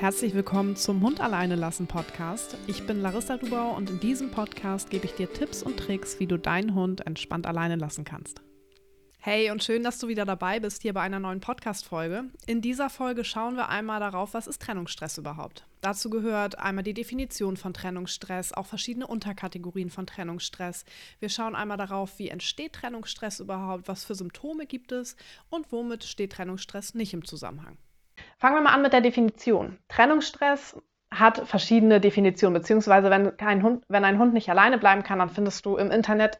Herzlich willkommen zum Hund alleine lassen Podcast. Ich bin Larissa Dubau und in diesem Podcast gebe ich dir Tipps und Tricks, wie du deinen Hund entspannt alleine lassen kannst. Hey und schön, dass du wieder dabei bist hier bei einer neuen Podcast-Folge. In dieser Folge schauen wir einmal darauf, was ist Trennungsstress überhaupt. Dazu gehört einmal die Definition von Trennungsstress, auch verschiedene Unterkategorien von Trennungsstress. Wir schauen einmal darauf, wie entsteht Trennungsstress überhaupt, was für Symptome gibt es und womit steht Trennungsstress nicht im Zusammenhang. Fangen wir mal an mit der Definition. Trennungsstress hat verschiedene Definitionen, beziehungsweise wenn, kein Hund, wenn ein Hund nicht alleine bleiben kann, dann findest du im Internet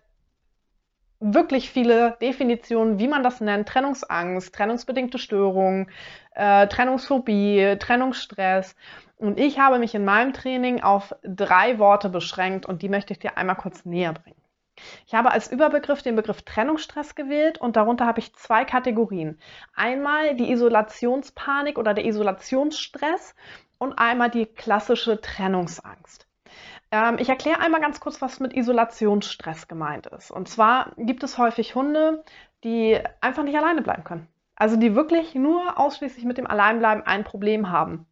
wirklich viele Definitionen, wie man das nennt. Trennungsangst, trennungsbedingte Störungen, äh, Trennungsphobie, Trennungsstress. Und ich habe mich in meinem Training auf drei Worte beschränkt und die möchte ich dir einmal kurz näher bringen. Ich habe als Überbegriff den Begriff Trennungsstress gewählt und darunter habe ich zwei Kategorien. Einmal die Isolationspanik oder der Isolationsstress und einmal die klassische Trennungsangst. Ähm, ich erkläre einmal ganz kurz, was mit Isolationsstress gemeint ist. Und zwar gibt es häufig Hunde, die einfach nicht alleine bleiben können. Also die wirklich nur ausschließlich mit dem Alleinbleiben ein Problem haben.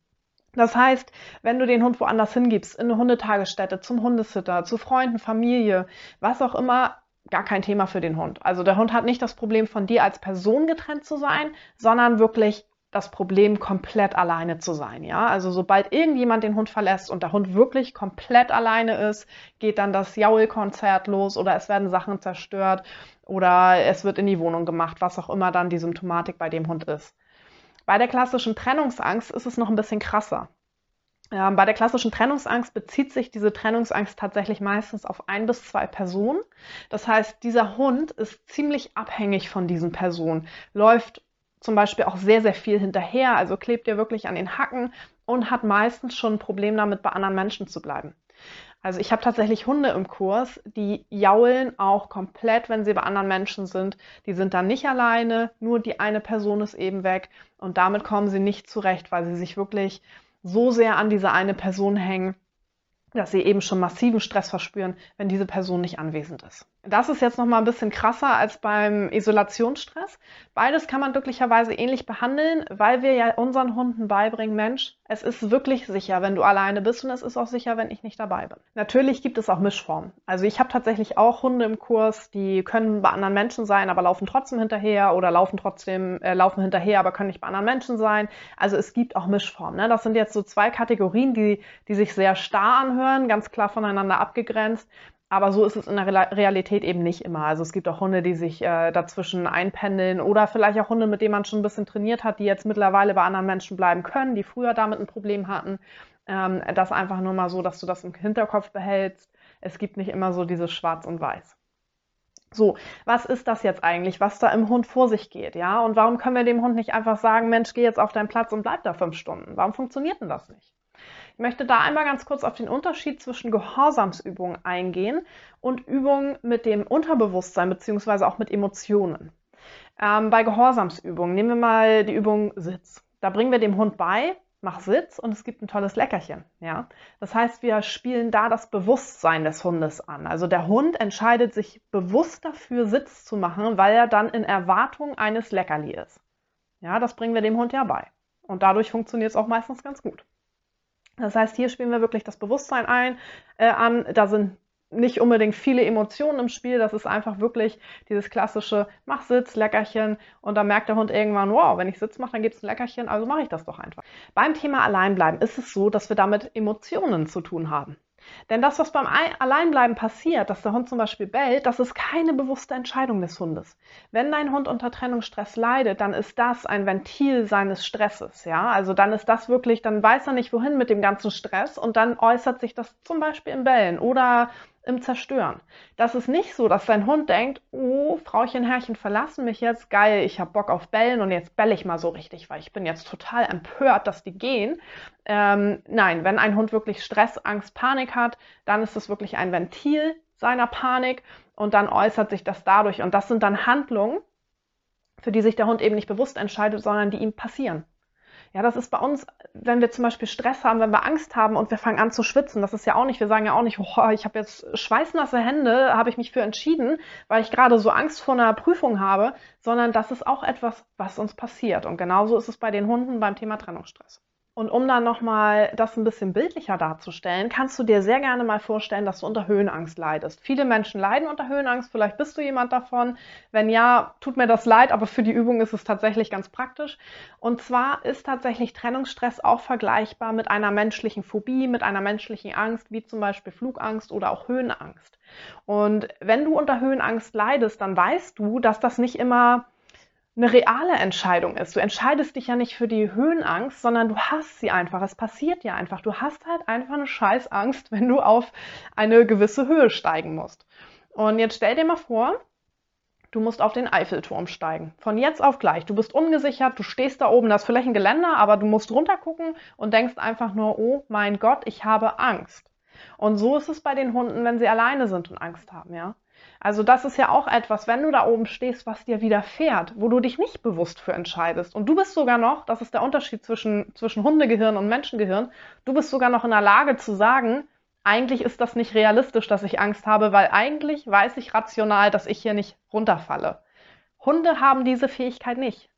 Das heißt, wenn du den Hund woanders hingibst, in eine Hundetagesstätte, zum Hundesitter, zu Freunden, Familie, was auch immer, gar kein Thema für den Hund. Also der Hund hat nicht das Problem von dir als Person getrennt zu sein, sondern wirklich das Problem, komplett alleine zu sein. Ja, also sobald irgendjemand den Hund verlässt und der Hund wirklich komplett alleine ist, geht dann das Jaulkonzert los oder es werden Sachen zerstört oder es wird in die Wohnung gemacht, was auch immer dann die Symptomatik bei dem Hund ist. Bei der klassischen Trennungsangst ist es noch ein bisschen krasser. Ähm, bei der klassischen Trennungsangst bezieht sich diese Trennungsangst tatsächlich meistens auf ein bis zwei Personen. Das heißt, dieser Hund ist ziemlich abhängig von diesen Personen, läuft zum Beispiel auch sehr, sehr viel hinterher, also klebt ihr wirklich an den Hacken und hat meistens schon ein Problem damit, bei anderen Menschen zu bleiben. Also ich habe tatsächlich Hunde im Kurs, die jaulen auch komplett, wenn sie bei anderen Menschen sind. Die sind dann nicht alleine, nur die eine Person ist eben weg und damit kommen sie nicht zurecht, weil sie sich wirklich so sehr an diese eine Person hängen, dass sie eben schon massiven Stress verspüren, wenn diese Person nicht anwesend ist. Das ist jetzt noch mal ein bisschen krasser als beim Isolationsstress. Beides kann man glücklicherweise ähnlich behandeln, weil wir ja unseren Hunden beibringen, Mensch, es ist wirklich sicher, wenn du alleine bist und es ist auch sicher, wenn ich nicht dabei bin. Natürlich gibt es auch Mischformen. Also ich habe tatsächlich auch Hunde im Kurs, die können bei anderen Menschen sein, aber laufen trotzdem hinterher oder laufen trotzdem äh, laufen hinterher, aber können nicht bei anderen Menschen sein. Also es gibt auch Mischformen. Ne? Das sind jetzt so zwei Kategorien, die die sich sehr starr anhören, ganz klar voneinander abgegrenzt. Aber so ist es in der Realität eben nicht immer. Also es gibt auch Hunde, die sich äh, dazwischen einpendeln oder vielleicht auch Hunde, mit denen man schon ein bisschen trainiert hat, die jetzt mittlerweile bei anderen Menschen bleiben können, die früher damit ein Problem hatten. Ähm, das einfach nur mal so, dass du das im Hinterkopf behältst. Es gibt nicht immer so dieses Schwarz und Weiß. So, was ist das jetzt eigentlich, was da im Hund vor sich geht, ja? Und warum können wir dem Hund nicht einfach sagen, Mensch, geh jetzt auf deinen Platz und bleib da fünf Stunden? Warum funktioniert denn das nicht? Ich möchte da einmal ganz kurz auf den Unterschied zwischen Gehorsamsübungen eingehen und Übungen mit dem Unterbewusstsein bzw. auch mit Emotionen. Ähm, bei Gehorsamsübungen nehmen wir mal die Übung Sitz. Da bringen wir dem Hund bei, mach Sitz und es gibt ein tolles Leckerchen. Ja? Das heißt, wir spielen da das Bewusstsein des Hundes an. Also der Hund entscheidet sich bewusst dafür, Sitz zu machen, weil er dann in Erwartung eines Leckerli ist. Ja, das bringen wir dem Hund ja bei. Und dadurch funktioniert es auch meistens ganz gut. Das heißt, hier spielen wir wirklich das Bewusstsein ein, äh, an. Da sind nicht unbedingt viele Emotionen im Spiel. Das ist einfach wirklich dieses klassische Mach Sitz, Leckerchen. Und dann merkt der Hund irgendwann, wow, wenn ich Sitz mache, dann gibt es ein Leckerchen, also mache ich das doch einfach. Beim Thema Alleinbleiben ist es so, dass wir damit Emotionen zu tun haben. Denn das, was beim Alleinbleiben passiert, dass der Hund zum Beispiel bellt, das ist keine bewusste Entscheidung des Hundes. Wenn dein Hund unter Trennungsstress leidet, dann ist das ein Ventil seines Stresses. Ja, also dann ist das wirklich, dann weiß er nicht wohin mit dem ganzen Stress und dann äußert sich das zum Beispiel im Bellen oder im Zerstören. Das ist nicht so, dass dein Hund denkt, oh, Frauchen, Herrchen verlassen mich jetzt, geil, ich habe Bock auf Bellen und jetzt belle ich mal so richtig, weil ich bin jetzt total empört, dass die gehen. Ähm, nein, wenn ein Hund wirklich Stress, Angst, Panik hat, dann ist es wirklich ein Ventil seiner Panik und dann äußert sich das dadurch. Und das sind dann Handlungen, für die sich der Hund eben nicht bewusst entscheidet, sondern die ihm passieren. Ja, das ist bei uns, wenn wir zum Beispiel Stress haben, wenn wir Angst haben und wir fangen an zu schwitzen. Das ist ja auch nicht, wir sagen ja auch nicht, oh, ich habe jetzt schweißnasse Hände, habe ich mich für entschieden, weil ich gerade so Angst vor einer Prüfung habe, sondern das ist auch etwas, was uns passiert. Und genauso ist es bei den Hunden beim Thema Trennungsstress. Und um dann nochmal das ein bisschen bildlicher darzustellen, kannst du dir sehr gerne mal vorstellen, dass du unter Höhenangst leidest. Viele Menschen leiden unter Höhenangst, vielleicht bist du jemand davon. Wenn ja, tut mir das leid, aber für die Übung ist es tatsächlich ganz praktisch. Und zwar ist tatsächlich Trennungsstress auch vergleichbar mit einer menschlichen Phobie, mit einer menschlichen Angst, wie zum Beispiel Flugangst oder auch Höhenangst. Und wenn du unter Höhenangst leidest, dann weißt du, dass das nicht immer eine reale Entscheidung ist. Du entscheidest dich ja nicht für die Höhenangst, sondern du hast sie einfach. Es passiert ja einfach. Du hast halt einfach eine Scheißangst, wenn du auf eine gewisse Höhe steigen musst. Und jetzt stell dir mal vor, du musst auf den Eiffelturm steigen. Von jetzt auf gleich. Du bist ungesichert, du stehst da oben, das ist vielleicht ein Geländer, aber du musst runtergucken und denkst einfach nur, oh mein Gott, ich habe Angst. Und so ist es bei den Hunden, wenn sie alleine sind und Angst haben, ja. Also das ist ja auch etwas, wenn du da oben stehst, was dir widerfährt, wo du dich nicht bewusst für entscheidest. Und du bist sogar noch, das ist der Unterschied zwischen, zwischen Hundegehirn und Menschengehirn, du bist sogar noch in der Lage zu sagen, eigentlich ist das nicht realistisch, dass ich Angst habe, weil eigentlich weiß ich rational, dass ich hier nicht runterfalle. Hunde haben diese Fähigkeit nicht.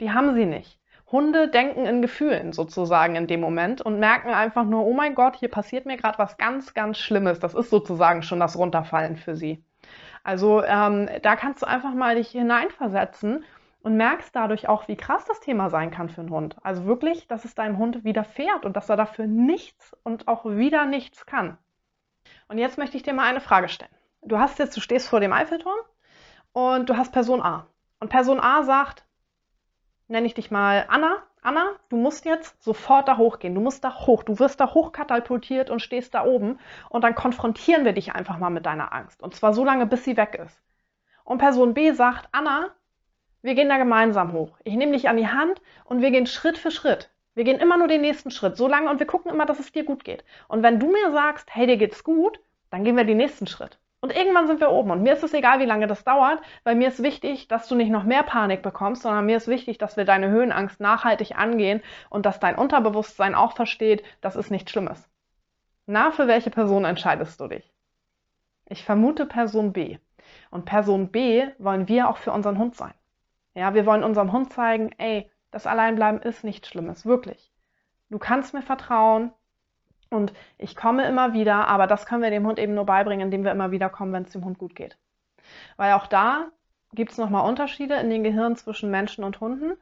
Die haben sie nicht. Hunde denken in Gefühlen sozusagen in dem Moment und merken einfach nur, oh mein Gott, hier passiert mir gerade was ganz, ganz Schlimmes. Das ist sozusagen schon das Runterfallen für sie. Also ähm, da kannst du einfach mal dich hineinversetzen und merkst dadurch auch, wie krass das Thema sein kann für einen Hund. Also wirklich, dass es deinem Hund widerfährt und dass er dafür nichts und auch wieder nichts kann. Und jetzt möchte ich dir mal eine Frage stellen. Du hast jetzt, du stehst vor dem Eiffelturm und du hast Person A. Und Person A sagt, nenne ich dich mal Anna. Anna, du musst jetzt sofort da hochgehen. Du musst da hoch. Du wirst da hochkatapultiert und stehst da oben. Und dann konfrontieren wir dich einfach mal mit deiner Angst. Und zwar so lange, bis sie weg ist. Und Person B sagt, Anna, wir gehen da gemeinsam hoch. Ich nehme dich an die Hand und wir gehen Schritt für Schritt. Wir gehen immer nur den nächsten Schritt, so lange und wir gucken immer, dass es dir gut geht. Und wenn du mir sagst, hey, dir geht's gut, dann gehen wir den nächsten Schritt. Und irgendwann sind wir oben. Und mir ist es egal, wie lange das dauert, weil mir ist wichtig, dass du nicht noch mehr Panik bekommst, sondern mir ist wichtig, dass wir deine Höhenangst nachhaltig angehen und dass dein Unterbewusstsein auch versteht, das ist nichts Schlimmes. Na, für welche Person entscheidest du dich? Ich vermute Person B. Und Person B wollen wir auch für unseren Hund sein. Ja, wir wollen unserem Hund zeigen, ey, das Alleinbleiben ist nichts Schlimmes, wirklich. Du kannst mir vertrauen, und ich komme immer wieder, aber das können wir dem Hund eben nur beibringen, indem wir immer wieder kommen, wenn es dem Hund gut geht. Weil auch da gibt es nochmal Unterschiede in den Gehirnen zwischen Menschen und Hunden.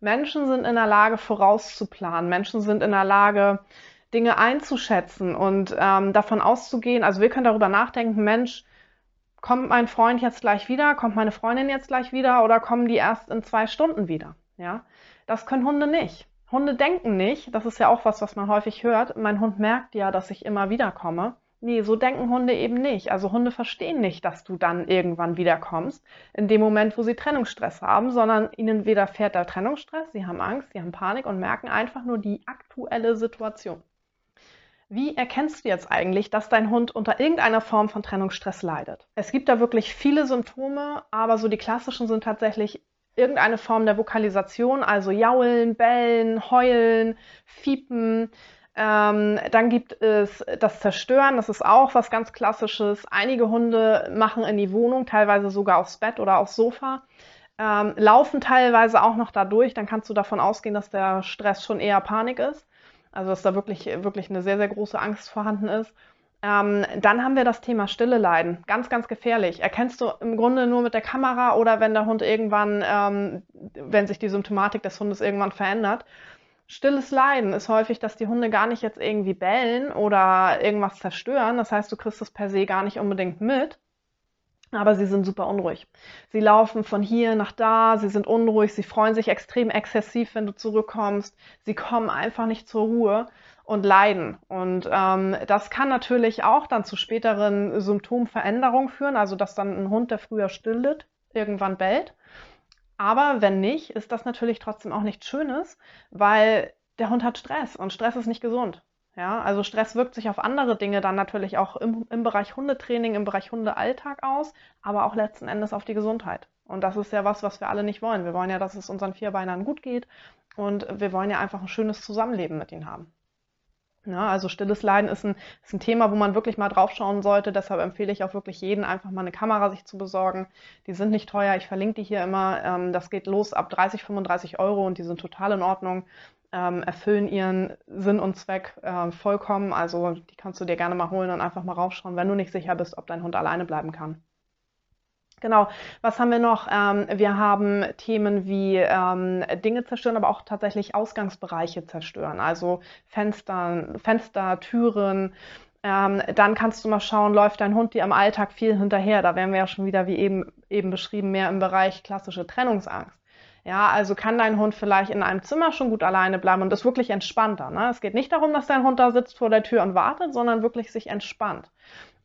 Menschen sind in der Lage, vorauszuplanen. Menschen sind in der Lage, Dinge einzuschätzen und ähm, davon auszugehen. Also wir können darüber nachdenken, Mensch, kommt mein Freund jetzt gleich wieder, kommt meine Freundin jetzt gleich wieder oder kommen die erst in zwei Stunden wieder? Ja, das können Hunde nicht. Hunde denken nicht, das ist ja auch was, was man häufig hört, mein Hund merkt ja, dass ich immer wieder komme. Nee, so denken Hunde eben nicht. Also Hunde verstehen nicht, dass du dann irgendwann wiederkommst, in dem Moment, wo sie Trennungsstress haben, sondern ihnen weder fährt der Trennungsstress, sie haben Angst, sie haben Panik und merken einfach nur die aktuelle Situation. Wie erkennst du jetzt eigentlich, dass dein Hund unter irgendeiner Form von Trennungsstress leidet? Es gibt da wirklich viele Symptome, aber so die klassischen sind tatsächlich irgendeine Form der Vokalisation, also jaulen, bellen, heulen, fiepen. Ähm, dann gibt es das Zerstören, das ist auch was ganz Klassisches. Einige Hunde machen in die Wohnung, teilweise sogar aufs Bett oder aufs Sofa, ähm, laufen teilweise auch noch dadurch. Dann kannst du davon ausgehen, dass der Stress schon eher Panik ist. Also dass da wirklich, wirklich eine sehr, sehr große Angst vorhanden ist. Ähm, dann haben wir das Thema Stille leiden. Ganz, ganz gefährlich. Erkennst du im Grunde nur mit der Kamera oder wenn der Hund irgendwann, ähm, wenn sich die Symptomatik des Hundes irgendwann verändert. Stilles Leiden ist häufig, dass die Hunde gar nicht jetzt irgendwie bellen oder irgendwas zerstören. Das heißt, du kriegst es per se gar nicht unbedingt mit. Aber sie sind super unruhig. Sie laufen von hier nach da, sie sind unruhig, sie freuen sich extrem exzessiv, wenn du zurückkommst. Sie kommen einfach nicht zur Ruhe und leiden. Und ähm, das kann natürlich auch dann zu späteren Symptomveränderungen führen, also dass dann ein Hund, der früher stillet, irgendwann bellt. Aber wenn nicht, ist das natürlich trotzdem auch nichts Schönes, weil der Hund hat Stress und Stress ist nicht gesund. Ja, also Stress wirkt sich auf andere Dinge dann natürlich auch im, im Bereich Hundetraining, im Bereich Hundealltag aus, aber auch letzten Endes auf die Gesundheit. Und das ist ja was, was wir alle nicht wollen. Wir wollen ja, dass es unseren Vierbeinern gut geht und wir wollen ja einfach ein schönes Zusammenleben mit ihnen haben. Ja, also stilles Leiden ist ein, ist ein Thema, wo man wirklich mal drauf schauen sollte. Deshalb empfehle ich auch wirklich jeden, einfach mal eine Kamera sich zu besorgen. Die sind nicht teuer. Ich verlinke die hier immer. Ähm, das geht los ab 30, 35 Euro und die sind total in Ordnung. ähm, erfüllen ihren Sinn und Zweck äh, vollkommen. Also die kannst du dir gerne mal holen und einfach mal raufschauen, wenn du nicht sicher bist, ob dein Hund alleine bleiben kann. Genau, was haben wir noch? Ähm, wir haben Themen wie ähm, Dinge zerstören, aber auch tatsächlich Ausgangsbereiche zerstören, also Fenster, Fenster Türen. Ähm, dann kannst du mal schauen, läuft dein Hund dir im Alltag viel hinterher? Da wären wir ja schon wieder, wie eben, eben beschrieben, mehr im Bereich klassische Trennungsangst. Ja, also kann dein Hund vielleicht in einem Zimmer schon gut alleine bleiben und ist wirklich entspannter. Ne? Es geht nicht darum, dass dein Hund da sitzt vor der Tür und wartet, sondern wirklich sich entspannt.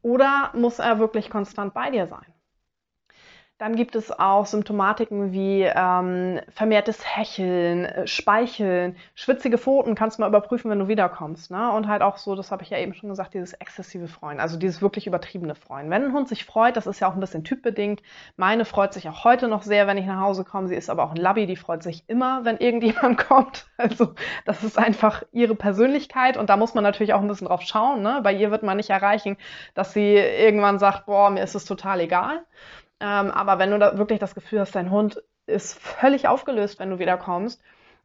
Oder muss er wirklich konstant bei dir sein? Dann gibt es auch Symptomatiken wie ähm, vermehrtes Hecheln, äh, Speicheln, schwitzige Pfoten, kannst du mal überprüfen, wenn du wiederkommst. Ne? Und halt auch so, das habe ich ja eben schon gesagt, dieses exzessive Freuen, also dieses wirklich übertriebene Freuen. Wenn ein Hund sich freut, das ist ja auch ein bisschen typbedingt. Meine freut sich auch heute noch sehr, wenn ich nach Hause komme. Sie ist aber auch ein Labby, die freut sich immer, wenn irgendjemand kommt. Also das ist einfach ihre Persönlichkeit und da muss man natürlich auch ein bisschen drauf schauen. Ne? Bei ihr wird man nicht erreichen, dass sie irgendwann sagt, boah, mir ist es total egal. Ähm, aber wenn du da wirklich das Gefühl hast, dein Hund ist völlig aufgelöst, wenn du wiederkommst,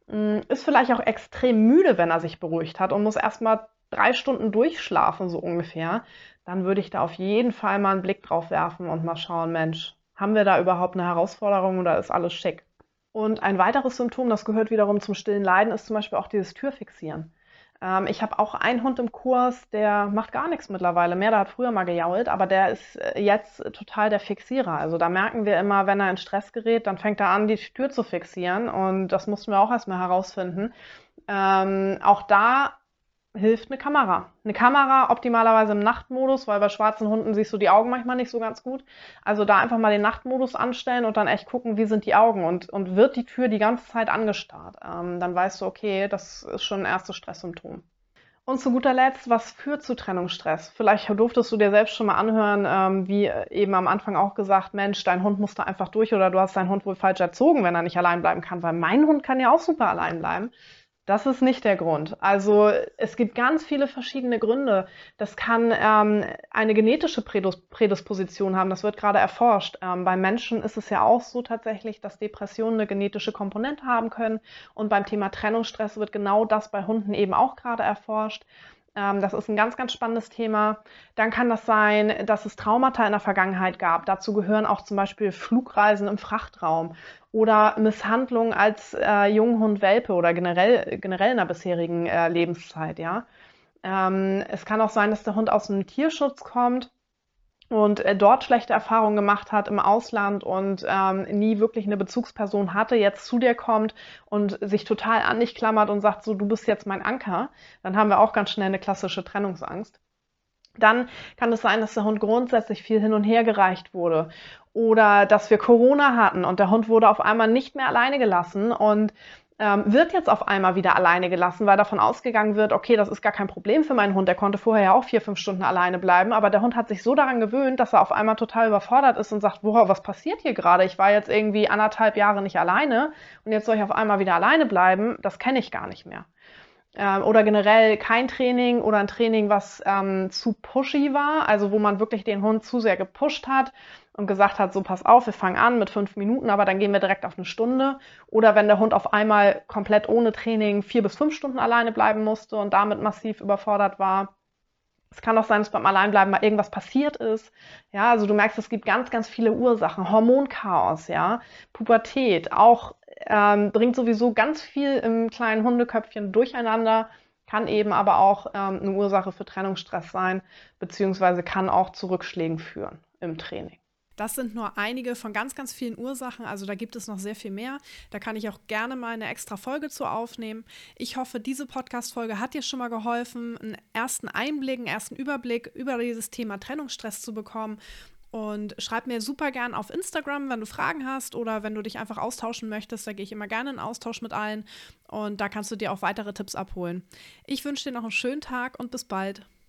mm, ist vielleicht auch extrem müde, wenn er sich beruhigt hat und muss erstmal drei Stunden durchschlafen, so ungefähr, dann würde ich da auf jeden Fall mal einen Blick drauf werfen und mal schauen, Mensch, haben wir da überhaupt eine Herausforderung oder ist alles schick? Und ein weiteres Symptom, das gehört wiederum zum stillen Leiden, ist zum Beispiel auch dieses Türfixieren. Ähm, ich habe auch einen Hund im Kurs, der macht gar nichts mittlerweile mehr. Der hat früher mal gejault, aber der ist äh, jetzt total der Fixierer. Also da merken wir immer, wenn er in Stress gerät, dann fängt er an, die Tür zu fixieren. Und das mussten wir auch erstmal herausfinden. Ähm, auch da hilft eine Kamera. Eine Kamera optimalerweise im Nachtmodus, weil bei schwarzen Hunden siehst du die Augen manchmal nicht so ganz gut. Also da einfach mal den Nachtmodus anstellen und dann echt gucken, wie sind die Augen und, und wird die Tür die ganze Zeit angestarrt. Ähm, dann weißt du, okay, das ist schon ein erstes Stresssymptom. Und zu guter Letzt, was führt zu Trennungsstress? Vielleicht durftest du dir selbst schon mal anhören, ähm, wie eben am Anfang auch gesagt, Mensch, dein Hund muss da einfach durch oder du hast deinen Hund wohl falsch erzogen, wenn er nicht allein bleiben kann, weil mein Hund kann ja auch super allein bleiben. Das ist nicht der Grund. Also es gibt ganz viele verschiedene Gründe. Das kann ähm, eine genetische Prädisposition haben. Das wird gerade erforscht. Ähm, bei Menschen ist es ja auch so tatsächlich, dass Depressionen eine genetische Komponente haben können. Und beim Thema Trennungsstress wird genau das bei Hunden eben auch gerade erforscht. Ähm, das ist ein ganz, ganz spannendes Thema. Dann kann das sein, dass es Traumata in der Vergangenheit gab. Dazu gehören auch zum Beispiel Flugreisen im Frachtraum oder Misshandlung als äh, Junghund Welpe oder generell, generell in der bisherigen äh, Lebenszeit. Ja? Ähm, es kann auch sein, dass der Hund aus einem Tierschutz kommt und äh, dort schlechte Erfahrungen gemacht hat im Ausland und ähm, nie wirklich eine Bezugsperson hatte, jetzt zu dir kommt und sich total an dich klammert und sagt, so, du bist jetzt mein Anker, dann haben wir auch ganz schnell eine klassische Trennungsangst. Dann kann es sein, dass der Hund grundsätzlich viel hin und her gereicht wurde oder dass wir Corona hatten und der Hund wurde auf einmal nicht mehr alleine gelassen und ähm, wird jetzt auf einmal wieder alleine gelassen, weil davon ausgegangen wird, okay, das ist gar kein Problem für meinen Hund. Der konnte vorher ja auch vier, fünf Stunden alleine bleiben, aber der Hund hat sich so daran gewöhnt, dass er auf einmal total überfordert ist und sagt, wow, was passiert hier gerade? Ich war jetzt irgendwie anderthalb Jahre nicht alleine und jetzt soll ich auf einmal wieder alleine bleiben. Das kenne ich gar nicht mehr. Ähm, oder generell kein Training oder ein Training, was ähm, zu pushy war, also wo man wirklich den Hund zu sehr gepusht hat und gesagt hat, so pass auf, wir fangen an mit fünf Minuten, aber dann gehen wir direkt auf eine Stunde. Oder wenn der Hund auf einmal komplett ohne Training vier bis fünf Stunden alleine bleiben musste und damit massiv überfordert war. Es kann auch sein, dass beim Alleinbleiben mal irgendwas passiert ist. Ja, also du merkst, es gibt ganz, ganz viele Ursachen. Hormonchaos, ja, Pubertät, auch ähm, bringt sowieso ganz viel im kleinen Hundeköpfchen durcheinander, kann eben aber auch ähm, eine Ursache für Trennungsstress sein, beziehungsweise kann auch zu Rückschlägen führen im Training. Das sind nur einige von ganz, ganz vielen Ursachen. Also da gibt es noch sehr viel mehr. Da kann ich auch gerne mal eine extra Folge zu aufnehmen. Ich hoffe, diese Podcast-Folge hat dir schon mal geholfen, einen ersten Einblick, einen ersten Überblick über dieses Thema Trennungsstress zu bekommen. Und schreib mir super gern auf Instagram, wenn du Fragen hast oder wenn du dich einfach austauschen möchtest. Da gehe ich immer gerne in Austausch mit allen. Und da kannst du dir auch weitere Tipps abholen. Ich wünsche dir noch einen schönen Tag und bis bald.